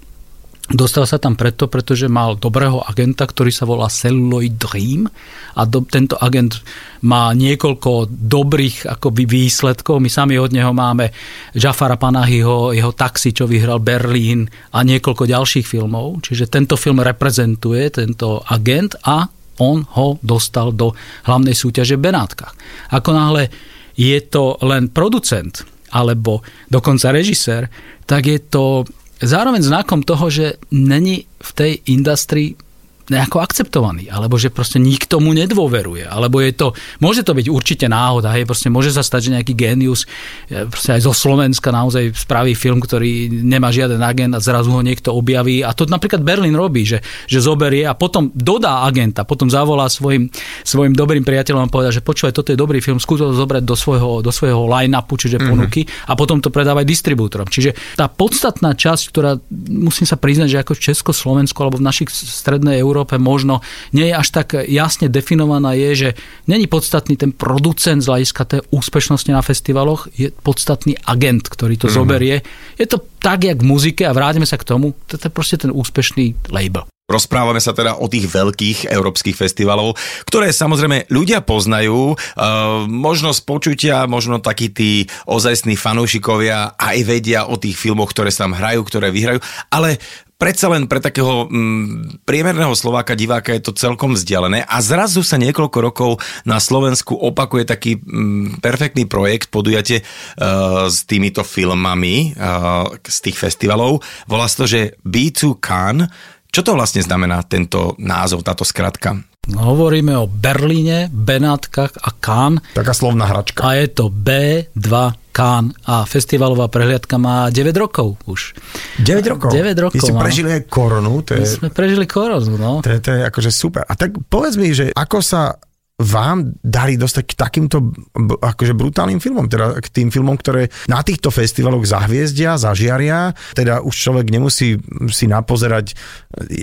Dostal sa tam preto, pretože mal dobrého agenta, ktorý sa volá Celluloid Dream a do, tento agent má niekoľko dobrých akoby výsledkov. My sami od neho máme Jafara Panahyho, jeho Taxi, čo vyhral Berlín a niekoľko ďalších filmov. Čiže tento film reprezentuje tento agent a on ho dostal do hlavnej súťaže v Benátkach. Ako náhle je to len producent alebo dokonca režisér, tak je to zároveň znakom toho, že není v tej industrii nejako akceptovaný, alebo že proste nikto mu nedôveruje, alebo je to, môže to byť určite náhoda, hej, proste môže sa stať, že nejaký genius e, proste aj zo Slovenska naozaj spraví film, ktorý nemá žiaden agent a zrazu ho niekto objaví a to napríklad Berlin robí, že, že zoberie a potom dodá agenta, potom zavolá svojim, svojim dobrým priateľom a povedá, že počúvaj, toto je dobrý film, skús to zobrať do svojho, do svojho line-upu, čiže mm-hmm. ponuky a potom to predávaj distribútorom. Čiže tá podstatná časť, ktorá musím sa priznať, že ako v Československu alebo v našich strednej Európe Európe možno nie je až tak jasne definovaná, je, že není podstatný ten producent z hľadiska tej úspešnosti na festivaloch, je podstatný agent, ktorý to mm. zoberie. Je to tak, jak v muzike a vráťme sa k tomu, to je proste ten úspešný label. Rozprávame sa teda o tých veľkých európskych festivalov, ktoré samozrejme ľudia poznajú, uh, možno z počutia, možno takí tí ozajstní fanúšikovia aj vedia o tých filmoch, ktoré sa tam hrajú, ktoré vyhrajú, ale predsa len pre takého mm, priemerného Slováka, diváka je to celkom vzdialené a zrazu sa niekoľko rokov na Slovensku opakuje taký mm, perfektný projekt, podujate uh, s týmito filmami uh, z tých festivalov. Volá sa to, že B2 Cannes. Čo to vlastne znamená tento názov, táto skratka? No, hovoríme o Berlíne, Benátkach a Cannes. Taká slovná hračka. A je to B2K. Cannes a festivalová prehliadka má 9 rokov už. 9 rokov? 9 rokov Vy ste prežili aj koronu, to My je, sme prežili koronu, no. to, je, to je akože super. A tak povedz mi, že ako sa vám dali dostať k takýmto akože brutálnym filmom, teda k tým filmom, ktoré na týchto festivaloch zahviezdia, zažiaria, teda už človek nemusí si napozerať,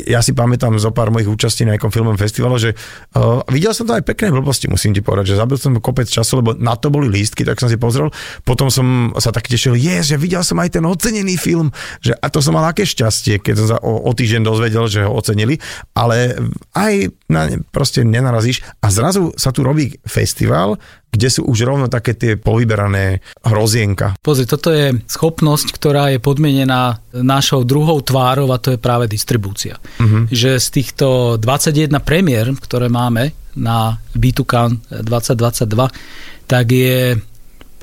ja si pamätám zo pár mojich účastí na nejakom filmovom festivale, že uh, videl som to aj pekné blbosti, musím ti povedať, že zabil som kopec času, lebo na to boli lístky, tak som si pozrel, potom som sa tak tešil, yes, že videl som aj ten ocenený film, že a to som mal aké šťastie, keď som sa o, o týždeň dozvedel, že ho ocenili, ale aj na ne proste nenarazíš a zrazu sa tu robí festival, kde sú už rovno také tie povyberané hrozienka. Pozri, toto je schopnosť, ktorá je podmienená našou druhou tvárou a to je práve distribúcia. Uh-huh. Že z týchto 21 premiér, ktoré máme na B2CAN 2022, tak je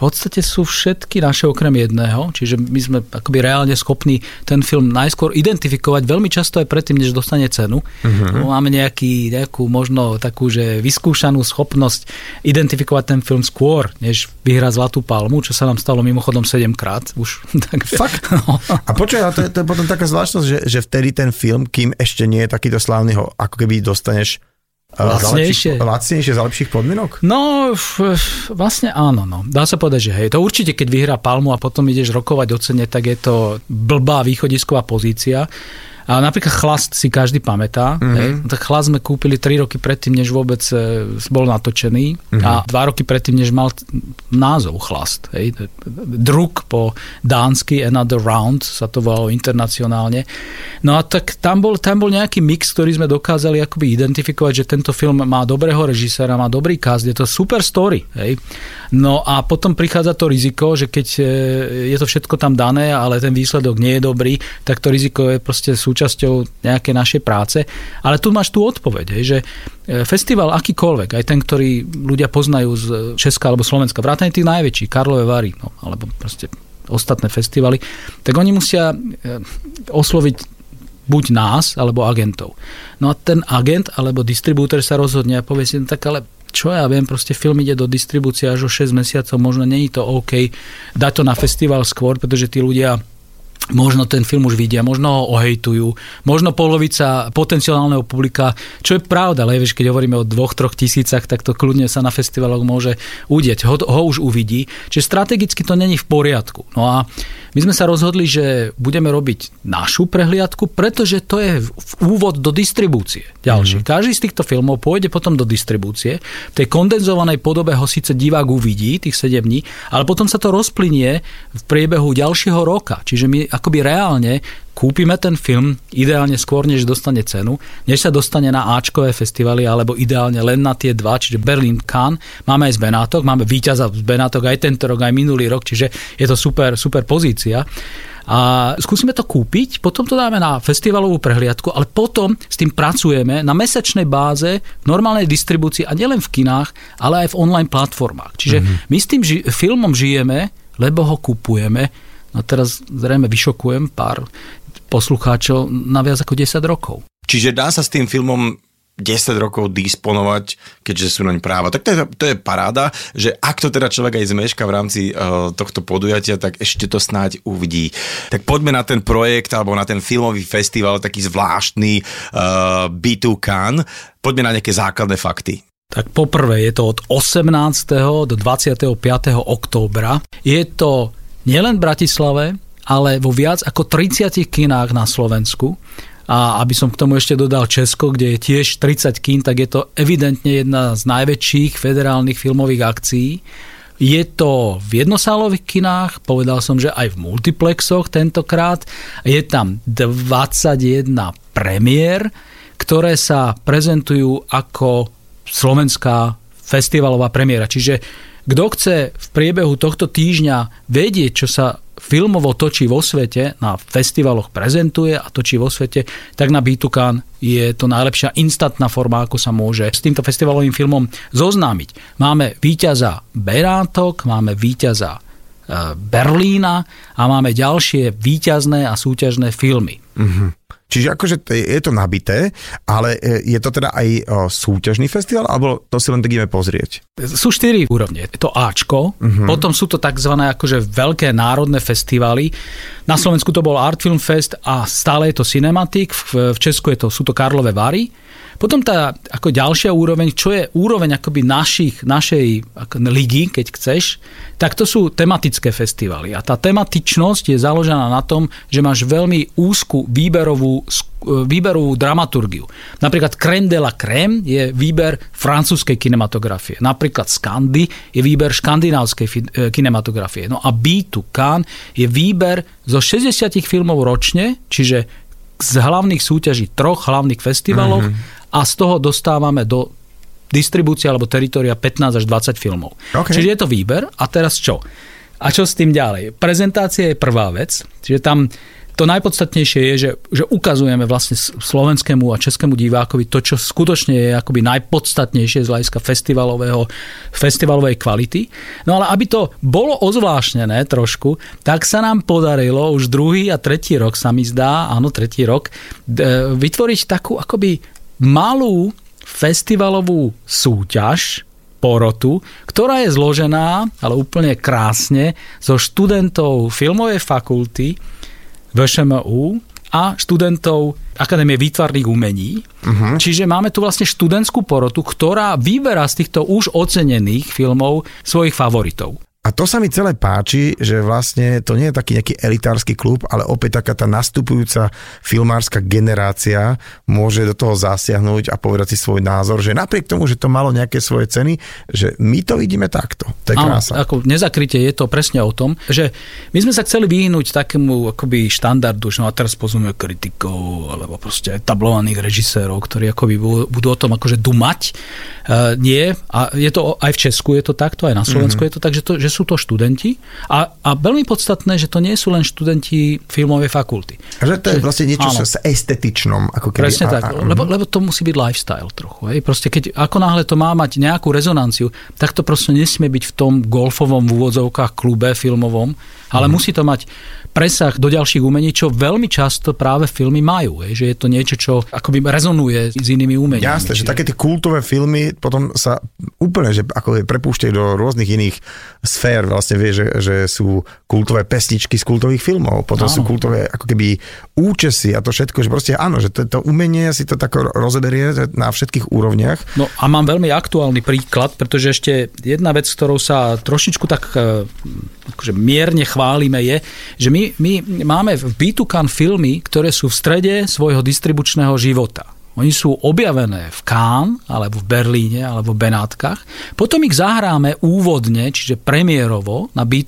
podstate sú všetky naše okrem jedného, čiže my sme akoby reálne schopní ten film najskôr identifikovať veľmi často aj predtým, než dostane cenu. Uh-huh. Máme nejaký, nejakú možno takú, že vyskúšanú schopnosť identifikovať ten film skôr, než vyhrá Zlatú palmu, čo sa nám stalo mimochodom 7 krát už. Takže, Fakt? A počuj, ale to, je, to je potom taká zvláštnosť, že, že vtedy ten film, kým ešte nie je takýto slávny, ho ako keby dostaneš uh, za Lacnejšie. lepších, lacnejšie za lepších podmienok? No, vlastne áno, no. Dá sa povedať, že hej, to určite, keď vyhrá palmu a potom ideš rokovať o cene, tak je to blbá východisková pozícia. A napríklad chlast si každý pamätá. Mm-hmm. Hej? No Tak chlast sme kúpili 3 roky predtým, než vôbec e, bol natočený mm-hmm. a 2 roky predtým, než mal názov chlast. Hej? Druk po dánsky Another Round sa to volalo internacionálne. No a tak tam bol, tam bol nejaký mix, ktorý sme dokázali akoby identifikovať, že tento film má dobrého režiséra, má dobrý cast, je to super story. Hej? No a potom prichádza to riziko, že keď e, je to všetko tam dané, ale ten výsledok nie je dobrý, tak to riziko je proste súčasťou nejakej našej práce. Ale tu máš tú odpoveď, hej, že e, festival akýkoľvek, aj ten, ktorý ľudia poznajú z Česka alebo Slovenska, vrátane tých najväčších, Karlové Vary, no, alebo proste ostatné festivaly, tak oni musia e, osloviť buď nás, alebo agentov. No a ten agent alebo distribútor sa rozhodne a povie si, no tak ale čo ja viem, proste film ide do distribúcie až o 6 mesiacov, možno není to OK dať to na festival skôr, pretože tí ľudia možno ten film už vidia, možno ho ohejtujú, možno polovica potenciálneho publika, čo je pravda, ale vieš, keď hovoríme o dvoch, troch tisícach, tak to kľudne sa na festivaloch môže udieť, ho, ho už uvidí, čiže strategicky to není v poriadku. No a my sme sa rozhodli, že budeme robiť našu prehliadku, pretože to je v úvod do distribúcie. Ďalší. Mm-hmm. Každý z týchto filmov pôjde potom do distribúcie. V tej kondenzovanej podobe ho síce divák uvidí, tých 7 dní, ale potom sa to rozplynie v priebehu ďalšieho roka. Čiže my akoby reálne kúpime ten film ideálne skôr, než dostane cenu, než sa dostane na Ačkové festivaly, alebo ideálne len na tie dva, čiže Berlin, Cannes. Máme aj z Benátok, máme víťaza z Benátok aj tento rok, aj minulý rok, čiže je to super, super pozícia. A skúsime to kúpiť, potom to dáme na festivalovú prehliadku, ale potom s tým pracujeme na mesačnej báze v normálnej distribúcii a nielen v kinách, ale aj v online platformách. Čiže mm-hmm. my s tým ži- filmom žijeme, lebo ho kupujeme. No teraz zrejme vyšokujem pár poslucháčov na viac ako 10 rokov. Čiže dá sa s tým filmom 10 rokov disponovať, keďže sú naň práva. Tak to je, to je paráda, že ak to teda človek aj zmeška v rámci uh, tohto podujatia, tak ešte to snáď uvidí. Tak poďme na ten projekt alebo na ten filmový festival, taký zvláštny uh, B2 Cannes. Poďme na nejaké základné fakty. Tak poprvé je to od 18. do 25. októbra. Je to nielen v Bratislave, ale vo viac ako 30 kinách na Slovensku. A aby som k tomu ešte dodal Česko, kde je tiež 30 kín, tak je to evidentne jedna z najväčších federálnych filmových akcií. Je to v jednosálových kinách, povedal som, že aj v multiplexoch tentokrát. Je tam 21 premiér, ktoré sa prezentujú ako slovenská festivalová premiéra. Čiže kto chce v priebehu tohto týždňa vedieť, čo sa filmovo točí vo svete, na festivaloch prezentuje a točí vo svete, tak na Bitukan je to najlepšia instantná forma, ako sa môže s týmto festivalovým filmom zoznámiť. Máme víťaza Berátok, máme víťaza Berlína a máme ďalšie výťazné a súťažné filmy. Uh-huh. Čiže akože je to nabité, ale e, je to teda aj súťažný festival, alebo to si len tak ideme pozrieť? Sú štyri úrovne. Je to Ačko, uh-huh. potom sú to tzv. akože veľké národné festivaly. Na Slovensku to bol Art Film Fest a stále je to Cinematic, v Česku je to, sú to Karlové Vary. Potom tá ako ďalšia úroveň, čo je úroveň akoby našich, našej ako, ligy, keď chceš, tak to sú tematické festivaly. A tá tematičnosť je založená na tom, že máš veľmi úzku výberovú, výberovú dramaturgiu. Napríklad Crème de la Crème je výber francúzskej kinematografie. Napríklad Skandy je výber škandinávskej e, kinematografie. No a B to Cannes je výber zo 60 filmov ročne, čiže z hlavných súťaží troch hlavných festivalov mm-hmm a z toho dostávame do distribúcie alebo teritoria 15 až 20 filmov. Okay. Čiže je to výber a teraz čo? A čo s tým ďalej? Prezentácia je prvá vec, čiže tam to najpodstatnejšie je, že, že ukazujeme vlastne slovenskému a českému divákovi to, čo skutočne je akoby najpodstatnejšie z hľadiska festivalového, festivalovej kvality. No ale aby to bolo ozvláštnené trošku, tak sa nám podarilo už druhý a tretí rok sa mi zdá, áno, tretí rok, vytvoriť takú akoby malú festivalovú súťaž, porotu, ktorá je zložená, ale úplne krásne, zo študentov filmovej fakulty VŠMU a študentov Akadémie výtvarných umení. Uh-huh. Čiže máme tu vlastne študentskú porotu, ktorá vyberá z týchto už ocenených filmov svojich favoritov. A to sa mi celé páči, že vlastne to nie je taký nejaký elitársky klub, ale opäť taká tá nastupujúca filmárska generácia môže do toho zasiahnuť a povedať si svoj názor, že napriek tomu, že to malo nejaké svoje ceny, že my to vidíme takto. To je Áno, krása. ako nezakrytie je to presne o tom, že my sme sa chceli vyhnúť takému akoby štandardu, že no a teraz pozveme kritikov alebo proste tablovaných režisérov, ktorí akoby budú o tom akože dumať. Uh, nie, a je to aj v Česku je to takto, aj na Slovensku mm-hmm. je to tak, že, to, že sú to študenti a, a veľmi podstatné, že to nie sú len študenti filmovej fakulty. A že to je vlastne niečo áno. s estetičnom. Ako keby, Presne a, tak, a, lebo, lebo to musí byť lifestyle trochu. Hej. Proste keď ako náhle to má mať nejakú rezonanciu, tak to proste nesmie byť v tom golfovom v úvodzovkách klube filmovom, ale mm. musí to mať presah do ďalších umení, čo veľmi často práve filmy majú. Je, že je to niečo, čo akoby rezonuje s inými umeniami. Jasné, že také tie kultové filmy potom sa úplne že ako prepúšťajú do rôznych iných sfér. Vlastne vie, že, že sú kultové pesničky z kultových filmov, potom áno. sú kultové ako keby účesy a to všetko, že proste áno, že to, to umenie si to tak rozoberie na všetkých úrovniach. No a mám veľmi aktuálny príklad, pretože ešte jedna vec, ktorou sa trošičku tak e, akože mierne chválime je, že my my, máme v B2CAN filmy, ktoré sú v strede svojho distribučného života. Oni sú objavené v Cannes, alebo v Berlíne, alebo v Benátkach. Potom ich zahráme úvodne, čiže premiérovo na b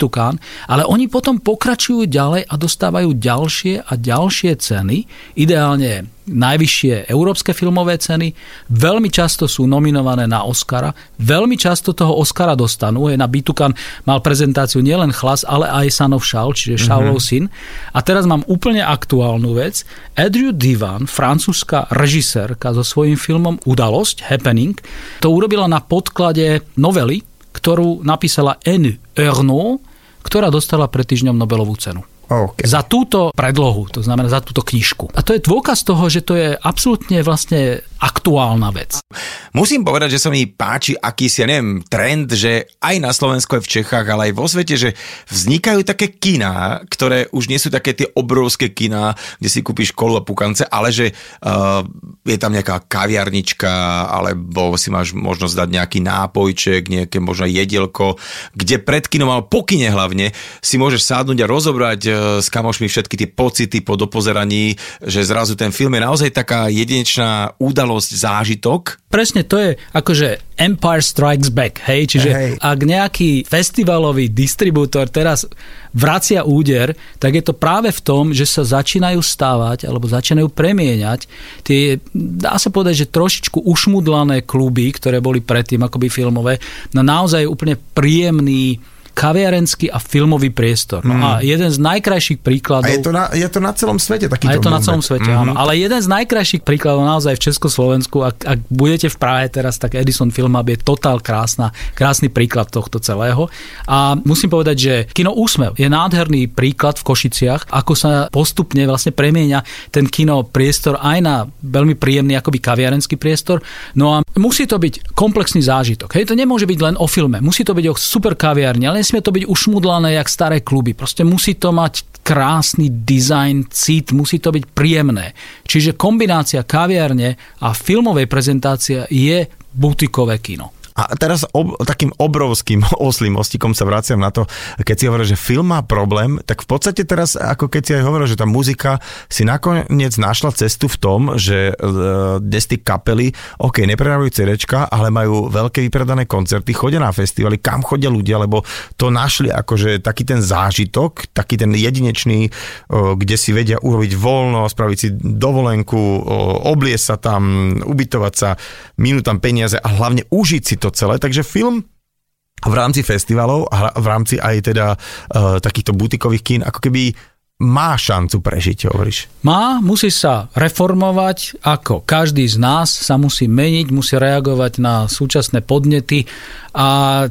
ale oni potom pokračujú ďalej a dostávajú ďalšie a ďalšie ceny, ideálne najvyššie európske filmové ceny, veľmi často sú nominované na Oscara, veľmi často toho Oscara dostanú. Je na Bitukan mal prezentáciu nielen Chlas, ale aj Sanov Šal, čiže Šaulov mm-hmm. syn. A teraz mám úplne aktuálnu vec. Andrew Divan, francúzska režisérka so svojím filmom Udalosť, Happening, to urobila na podklade novely, ktorú napísala N. Ernaud, ktorá dostala pred týždňom Nobelovú cenu. Okay. Za túto predlohu, to znamená za túto knižku. A to je dôkaz toho, že to je absolútne vlastne aktuálna vec. Musím povedať, že sa mi páči akýsi, ja neviem, trend, že aj na Slovensku, aj v Čechách, ale aj vo svete, že vznikajú také kina, ktoré už nie sú také tie obrovské kina, kde si kúpiš kolu a pukance, ale že uh, je tam nejaká kaviarnička, alebo si máš možnosť dať nejaký nápojček, nejaké možno jedielko, kde pred kinom, ale po kine hlavne, si môžeš sádnuť a rozobrať uh, s kamošmi všetky tie pocity po dopozeraní, že zrazu ten film je naozaj taká jedinečná udalosť zážitok. Presne to je akože Empire Strikes Back, hej, čiže hey. ak nejaký festivalový distribútor teraz vracia úder, tak je to práve v tom, že sa začínajú stávať alebo začínajú premieňať tie, dá sa povedať, že trošičku ušmudlané kluby, ktoré boli predtým akoby filmové, na naozaj úplne príjemný kaviarenský a filmový priestor. No mm. a jeden z najkrajších príkladov... A je to na, je to na celom svete takýto A je to moment. na celom svete, mm-hmm. áno. Ale jeden z najkrajších príkladov naozaj v Československu, ak, ak budete v Prahe teraz, tak Edison Film Hub je totál krásna, krásny príklad tohto celého. A musím povedať, že kino Úsmev je nádherný príklad v Košiciach, ako sa postupne vlastne premieňa ten kino priestor aj na veľmi príjemný akoby kaviarenský priestor. No a musí to byť komplexný zážitok. Hej, to nemôže byť len o filme. Musí to byť o super kaviarni, ale nesmie to byť ušmudlané jak staré kluby. Proste musí to mať krásny dizajn, cit, musí to byť príjemné. Čiže kombinácia kaviarne a filmovej prezentácie je butikové kino. A teraz ob, takým obrovským oslým ostikom sa vraciam na to, keď si hovoril, že film má problém, tak v podstate teraz, ako keď si aj hovoril, že tá muzika si nakoniec našla cestu v tom, že uh, dnes tí kapely, ok, nepredávajú CDčka, ale majú veľké vypredané koncerty, chodia na festivaly, kam chodia ľudia, lebo to našli akože taký ten zážitok, taký ten jedinečný, uh, kde si vedia urobiť voľno, spraviť si dovolenku, uh, obliesť sa tam, ubytovať sa, minúť tam peniaze a hlavne užiť si to celé. Takže film v rámci festivalov a v rámci aj teda uh, takýchto butikových kín ako keby má šancu prežiť, hovoríš? Má, musí sa reformovať, ako každý z nás sa musí meniť, musí reagovať na súčasné podnety a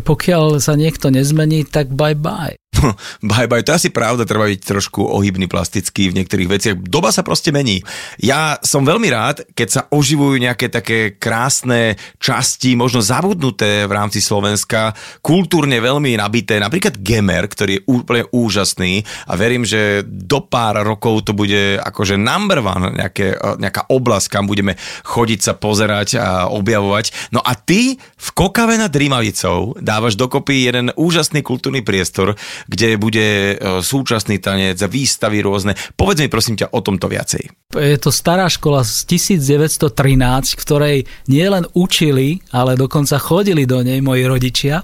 pokiaľ sa niekto nezmení, tak bye bye. bye bye, to je asi pravda, treba byť trošku ohybný, plastický v niektorých veciach. Doba sa proste mení. Ja som veľmi rád, keď sa oživujú nejaké také krásne časti, možno zabudnuté v rámci Slovenska, kultúrne veľmi nabité, napríklad Gemer, ktorý je úplne úžasný a verím, že do pár rokov to bude akože number one, nejaké, nejaká oblasť, kam budeme chodiť sa pozerať a objavovať. No a ty v Kokave nad Rímavicou dávaš dokopy jeden úžasný kultúrny priestor, kde bude e, súčasný tanec, výstavy rôzne. Povedz mi prosím ťa o tomto viacej. Je to stará škola z 1913, v ktorej nielen učili, ale dokonca chodili do nej moji rodičia.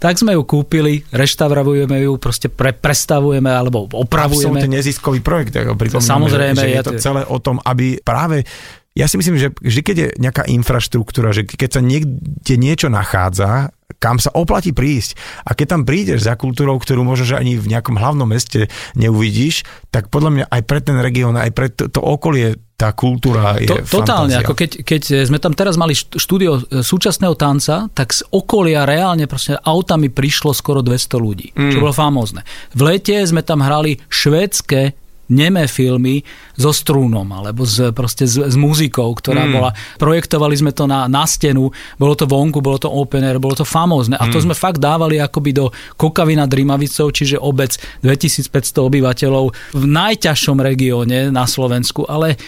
Tak sme ju kúpili, reštaurujeme ju, proste pre, prestavujeme alebo opravujeme. Absolutne neziskový projekt, ako Samozrejme. Že, že je to celé o tom, aby práve ja si myslím, že vždy, keď je nejaká infraštruktúra, že keď sa niekde niečo nachádza, kam sa oplatí prísť a keď tam prídeš za kultúrou, ktorú možno, že ani v nejakom hlavnom meste neuvidíš, tak podľa mňa aj pre ten región, aj pre to, to okolie tá kultúra je to, Totálne, ako keď, keď sme tam teraz mali štúdio e, súčasného tanca, tak z okolia reálne proste autami prišlo skoro 200 ľudí, mm. čo bolo famózne. V lete sme tam hrali švédske nemé filmy so strúnom alebo s, proste s, s muzikou, ktorá mm. bola, projektovali sme to na, na stenu, bolo to vonku, bolo to open air, bolo to famózne a to mm. sme fakt dávali akoby do Kokavy nad Rimavicou, čiže obec 2500 obyvateľov v najťažšom regióne na Slovensku, ale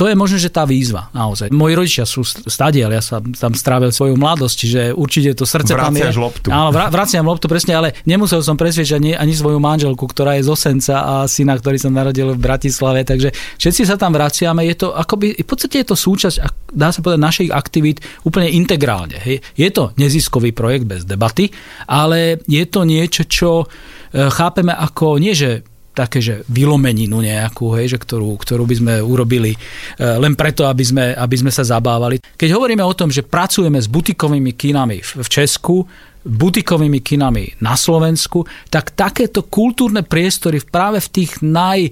to je možno, že tá výzva naozaj. Moji rodičia sú stadiel, ja sa tam strávil svoju mladosť, čiže určite to srdce Vraciaš tam je. loptu. Áno, vraciam loptu, presne, ale nemusel som presviečať ani, ani svoju manželku, ktorá je z Osenca a syna, ktorý sa narodil v Bratislave, takže všetci sa tam vraciame, je to akoby, v podstate je to súčasť, dá sa povedať, našich aktivít úplne integrálne. Hej. Je to neziskový projekt bez debaty, ale je to niečo, čo e, chápeme ako nie, že také, že vylomeninu nejakú, hej, že ktorú, ktorú by sme urobili e, len preto, aby sme, aby sme sa zabávali. Keď hovoríme o tom, že pracujeme s butikovými kinami v Česku, butikovými kinami na Slovensku, tak takéto kultúrne priestory práve v tých naj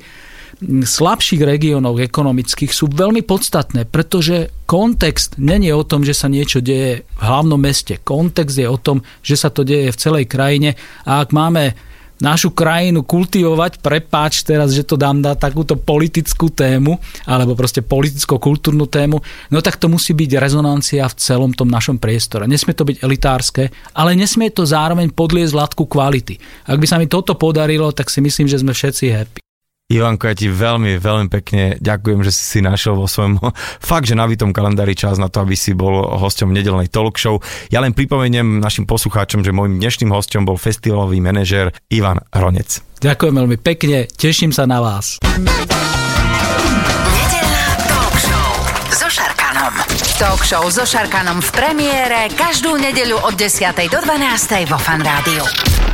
slabších regiónoch ekonomických sú veľmi podstatné, pretože kontext není o tom, že sa niečo deje v hlavnom meste. Kontext je o tom, že sa to deje v celej krajine a ak máme našu krajinu kultivovať, prepáč teraz, že to dám na takúto politickú tému, alebo proste politicko-kultúrnu tému, no tak to musí byť rezonancia v celom tom našom priestore. Nesmie to byť elitárske, ale nesmie to zároveň podliezť látku kvality. Ak by sa mi toto podarilo, tak si myslím, že sme všetci happy. Ivanko, ja ti veľmi, veľmi pekne ďakujem, že si si našiel vo svojom fakt, že navitom kalendári čas na to, aby si bol hosťom nedelnej talk show. Ja len pripomeniem našim poslucháčom, že môjim dnešným hosťom bol festivalový manažer Ivan Ronec. Ďakujem veľmi pekne, teším sa na vás. Nedelná talk show so Šarkanom. Talk show so Šarkanom v premiére každú nedeľu od 10. do 12. vo Fan Rádiu.